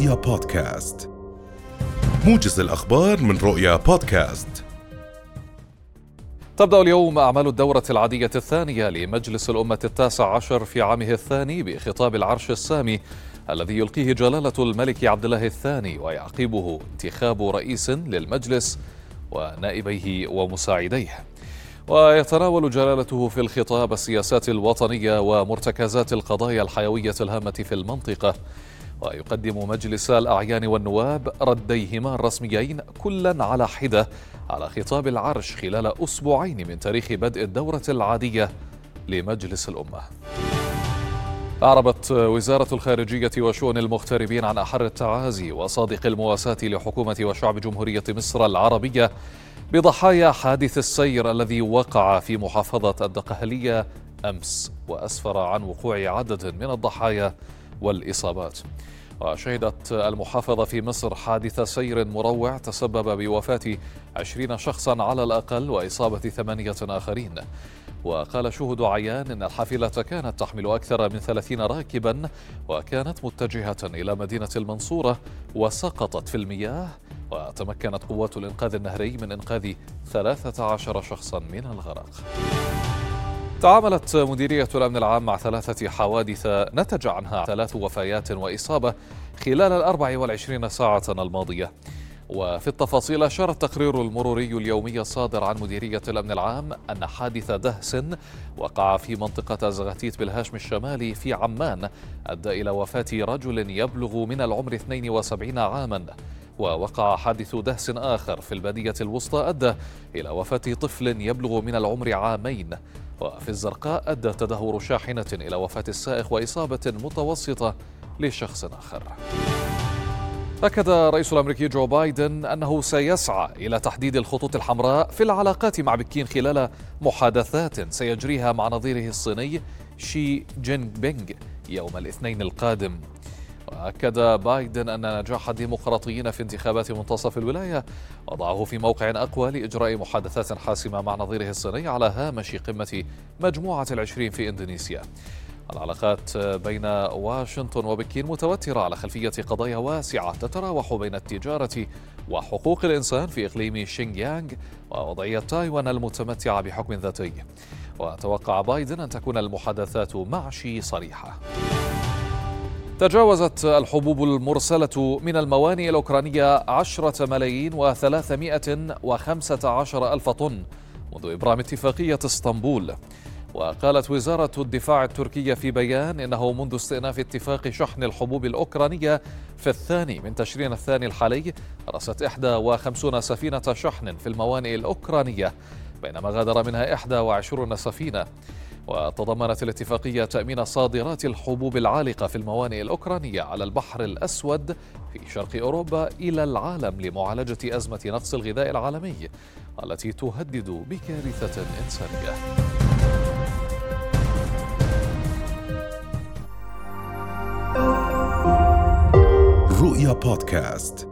رؤيا بودكاست. موجز الأخبار من رؤيا بودكاست. تبدأ اليوم أعمال الدورة العادية الثانية لمجلس الأمة التاسع عشر في عامه الثاني بخطاب العرش السامي الذي يلقيه جلالة الملك عبد الله الثاني ويعقبه انتخاب رئيس للمجلس ونائبيه ومساعديه. ويتناول جلالته في الخطاب السياسات الوطنية ومرتكزات القضايا الحيوية الهامة في المنطقة. ويقدم مجلس الأعيان والنواب رديهما الرسميين كلا على حدة على خطاب العرش خلال أسبوعين من تاريخ بدء الدورة العادية لمجلس الأمة. أعربت وزارة الخارجية وشؤون المغتربين عن أحر التعازي وصادق المواساة لحكومة وشعب جمهورية مصر العربية بضحايا حادث السير الذي وقع في محافظة الدقهلية أمس وأسفر عن وقوع عدد من الضحايا والإصابات. وشهدت المحافظة في مصر حادث سير مروع تسبب بوفاة عشرين شخصا على الأقل وإصابة ثمانية آخرين. وقال شهود عيان إن الحافلة كانت تحمل أكثر من ثلاثين راكبا وكانت متجهة إلى مدينة المنصورة وسقطت في المياه. وتمكنت قوات الإنقاذ النهري من إنقاذ 13 شخصا من الغرق. تعاملت مديرية الأمن العام مع ثلاثة حوادث نتج عنها ثلاث وفيات وإصابة خلال الأربع والعشرين ساعة الماضية. وفي التفاصيل أشار التقرير المروري اليومي الصادر عن مديرية الأمن العام أن حادث دهس وقع في منطقة زغتيت بالهاشم الشمالي في عمان أدى إلى وفاة رجل يبلغ من العمر 72 عاما. ووقع حادث دهس آخر في البادية الوسطى أدى إلى وفاة طفل يبلغ من العمر عامين. وفي الزرقاء أدى تدهور شاحنة إلى وفاة السائق وإصابة متوسطة لشخص آخر. أكد الرئيس الأمريكي جو بايدن أنه سيسعى إلى تحديد الخطوط الحمراء في العلاقات مع بكين خلال محادثات سيجريها مع نظيره الصيني شي جين بينغ يوم الاثنين القادم. وأكد بايدن أن نجاح الديمقراطيين في انتخابات منتصف الولاية وضعه في موقع أقوى لإجراء محادثات حاسمة مع نظيره الصيني على هامش قمة مجموعة العشرين في إندونيسيا. العلاقات بين واشنطن وبكين متوترة على خلفية قضايا واسعة تتراوح بين التجارة وحقوق الإنسان في إقليم شينجيانغ ووضعية تايوان المتمتعة بحكم ذاتي. وتوقع بايدن أن تكون المحادثات مع شي صريحة. تجاوزت الحبوب المرسلة من الموانئ الأوكرانية عشرة ملايين وثلاثمائة وخمسة عشر ألف طن منذ إبرام اتفاقية اسطنبول. وقالت وزارة الدفاع التركية في بيان إنه منذ استئناف اتفاق شحن الحبوب الأوكرانية في الثاني من تشرين الثاني الحالي رست 51 سفينة شحن في الموانئ الأوكرانية بينما غادر منها 21 سفينة. وتضمنت الاتفاقية تأمين صادرات الحبوب العالقة في الموانئ الأوكرانية على البحر الأسود في شرق أوروبا إلى العالم لمعالجة أزمة نقص الغذاء العالمي التي تهدد بكارثة إنسانية. رؤيا بودكاست